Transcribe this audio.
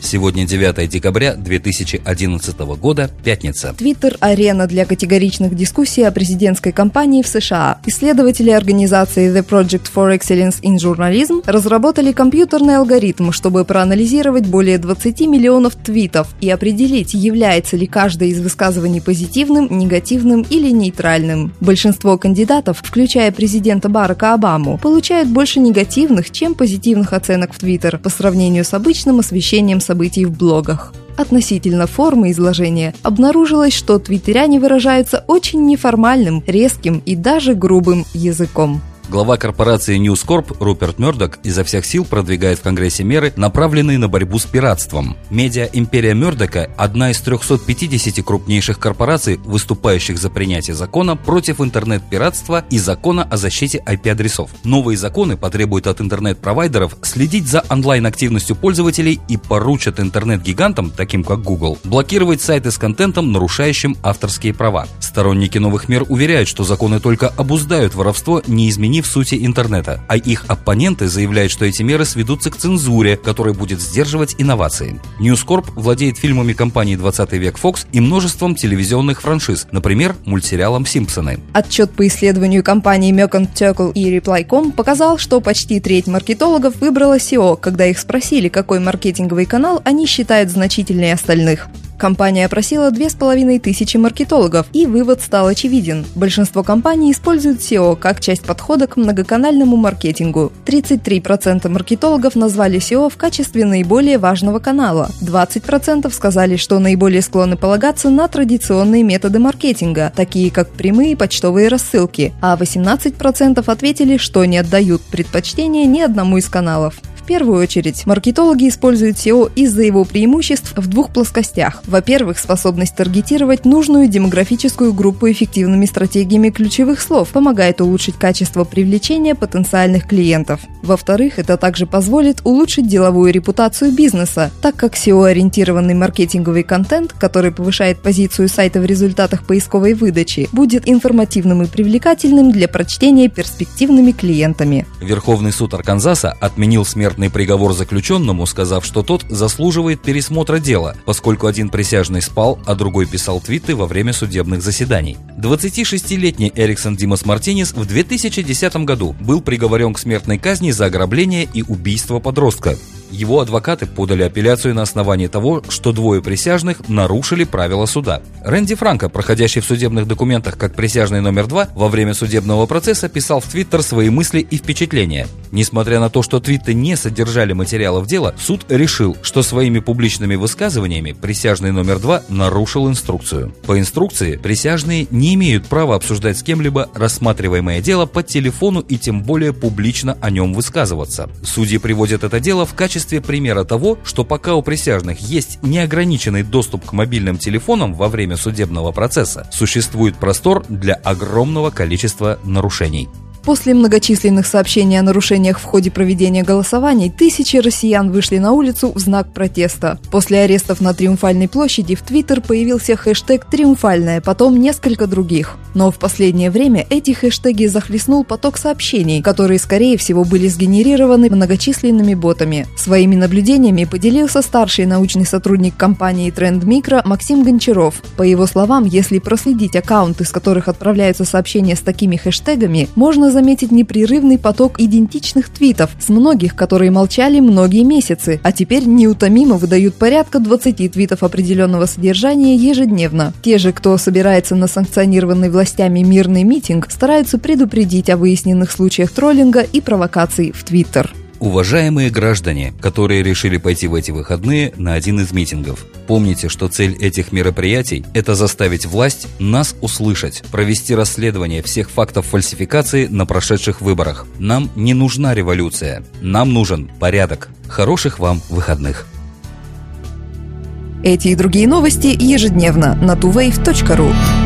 Сегодня 9 декабря 2011 года, пятница. Твиттер – арена для категоричных дискуссий о президентской кампании в США. Исследователи организации The Project for Excellence in Journalism разработали компьютерный алгоритм, чтобы проанализировать более 20 миллионов твитов и определить, является ли каждое из высказываний позитивным, негативным или нейтральным. Большинство кандидатов, включая президента Барака Обаму, получают больше негативных, чем позитивных оценок в Твиттер по сравнению с обычным освещением событий в блогах. Относительно формы изложения обнаружилось, что твиттеряне выражаются очень неформальным, резким и даже грубым языком. Глава корпорации News Corp Руперт Мёрдок изо всех сил продвигает в Конгрессе меры, направленные на борьбу с пиратством. Медиа-империя Мёрдока – одна из 350 крупнейших корпораций, выступающих за принятие закона против интернет-пиратства и закона о защите IP-адресов. Новые законы потребуют от интернет-провайдеров следить за онлайн-активностью пользователей и поручат интернет-гигантам, таким как Google, блокировать сайты с контентом, нарушающим авторские права. Сторонники новых мер уверяют, что законы только обуздают воровство, не изменив в сути интернета, а их оппоненты заявляют, что эти меры сведутся к цензуре, которая будет сдерживать инновации. News Corp владеет фильмами компании 20 век Fox и множеством телевизионных франшиз, например, мультсериалом «Симпсоны». Отчет по исследованию компании Mercant Turkle и Reply.com показал, что почти треть маркетологов выбрала SEO, когда их спросили, какой маркетинговый канал они считают значительнее остальных. Компания опросила половиной тысячи маркетологов, и вывод стал очевиден. Большинство компаний используют SEO как часть подхода к многоканальному маркетингу. 33% маркетологов назвали SEO в качестве наиболее важного канала. 20% сказали, что наиболее склонны полагаться на традиционные методы маркетинга, такие как прямые почтовые рассылки, а 18% ответили, что не отдают предпочтение ни одному из каналов первую очередь, маркетологи используют SEO из-за его преимуществ в двух плоскостях. Во-первых, способность таргетировать нужную демографическую группу эффективными стратегиями ключевых слов помогает улучшить качество привлечения потенциальных клиентов. Во-вторых, это также позволит улучшить деловую репутацию бизнеса, так как SEO-ориентированный маркетинговый контент, который повышает позицию сайта в результатах поисковой выдачи, будет информативным и привлекательным для прочтения перспективными клиентами. Верховный суд Арканзаса отменил смерть смертный приговор заключенному, сказав, что тот заслуживает пересмотра дела, поскольку один присяжный спал, а другой писал твиты во время судебных заседаний. 26-летний Эриксон Димас Мартинес в 2010 году был приговорен к смертной казни за ограбление и убийство подростка. Его адвокаты подали апелляцию на основании того, что двое присяжных нарушили правила суда. Рэнди Франко, проходящий в судебных документах как присяжный номер два, во время судебного процесса писал в Твиттер свои мысли и впечатления. Несмотря на то, что твиты не содержали материалов дела, суд решил, что своими публичными высказываниями присяжный номер два нарушил инструкцию. По инструкции присяжные не имеют права обсуждать с кем-либо рассматриваемое дело по телефону и тем более публично о нем высказываться. Судьи приводят это дело в качестве качестве примера того, что пока у присяжных есть неограниченный доступ к мобильным телефонам во время судебного процесса, существует простор для огромного количества нарушений. После многочисленных сообщений о нарушениях в ходе проведения голосований, тысячи россиян вышли на улицу в знак протеста. После арестов на Триумфальной площади в Твиттер появился хэштег «Триумфальная», потом несколько других. Но в последнее время эти хэштеги захлестнул поток сообщений, которые, скорее всего, были сгенерированы многочисленными ботами. Своими наблюдениями поделился старший научный сотрудник компании Trend Micro Максим Гончаров. По его словам, если проследить аккаунты, с которых отправляются сообщения с такими хэштегами, можно заметить непрерывный поток идентичных твитов с многих, которые молчали многие месяцы, а теперь неутомимо выдают порядка 20 твитов определенного содержания ежедневно. Те же, кто собирается на санкционированный властями мирный митинг, стараются предупредить о выясненных случаях троллинга и провокаций в Твиттер. Уважаемые граждане, которые решили пойти в эти выходные на один из митингов, помните, что цель этих мероприятий – это заставить власть нас услышать, провести расследование всех фактов фальсификации на прошедших выборах. Нам не нужна революция, нам нужен порядок. Хороших вам выходных. Эти и другие новости ежедневно на tuwave.ru